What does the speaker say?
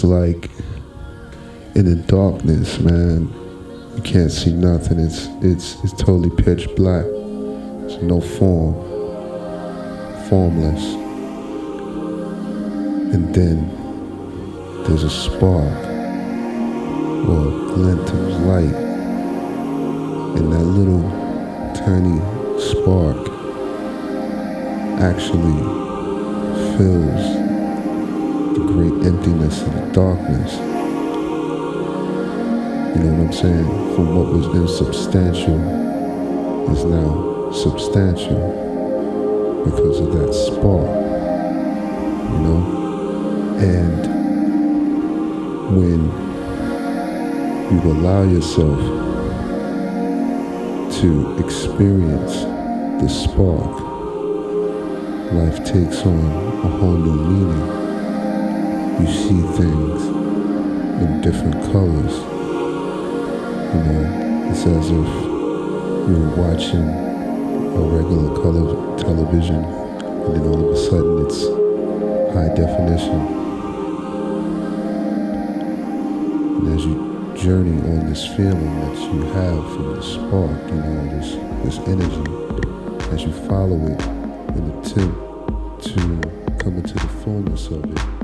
it's like in the darkness, man. You can't see nothing. It's it's it's totally pitch black. There's no form, formless. And then there's a spark or a glint of light, and that little tiny spark actually fills the great emptiness the darkness. You know what I'm saying? From what was insubstantial is now substantial because of that spark. You know? And when you allow yourself to experience the spark, life takes on a whole new meaning. You see things in different colors. You know, it's as if you're watching a regular color television and then all of a sudden it's high definition. And as you journey on this feeling that you have from the spark, you know, this this energy, as you follow it in attempt to come into the fullness of it,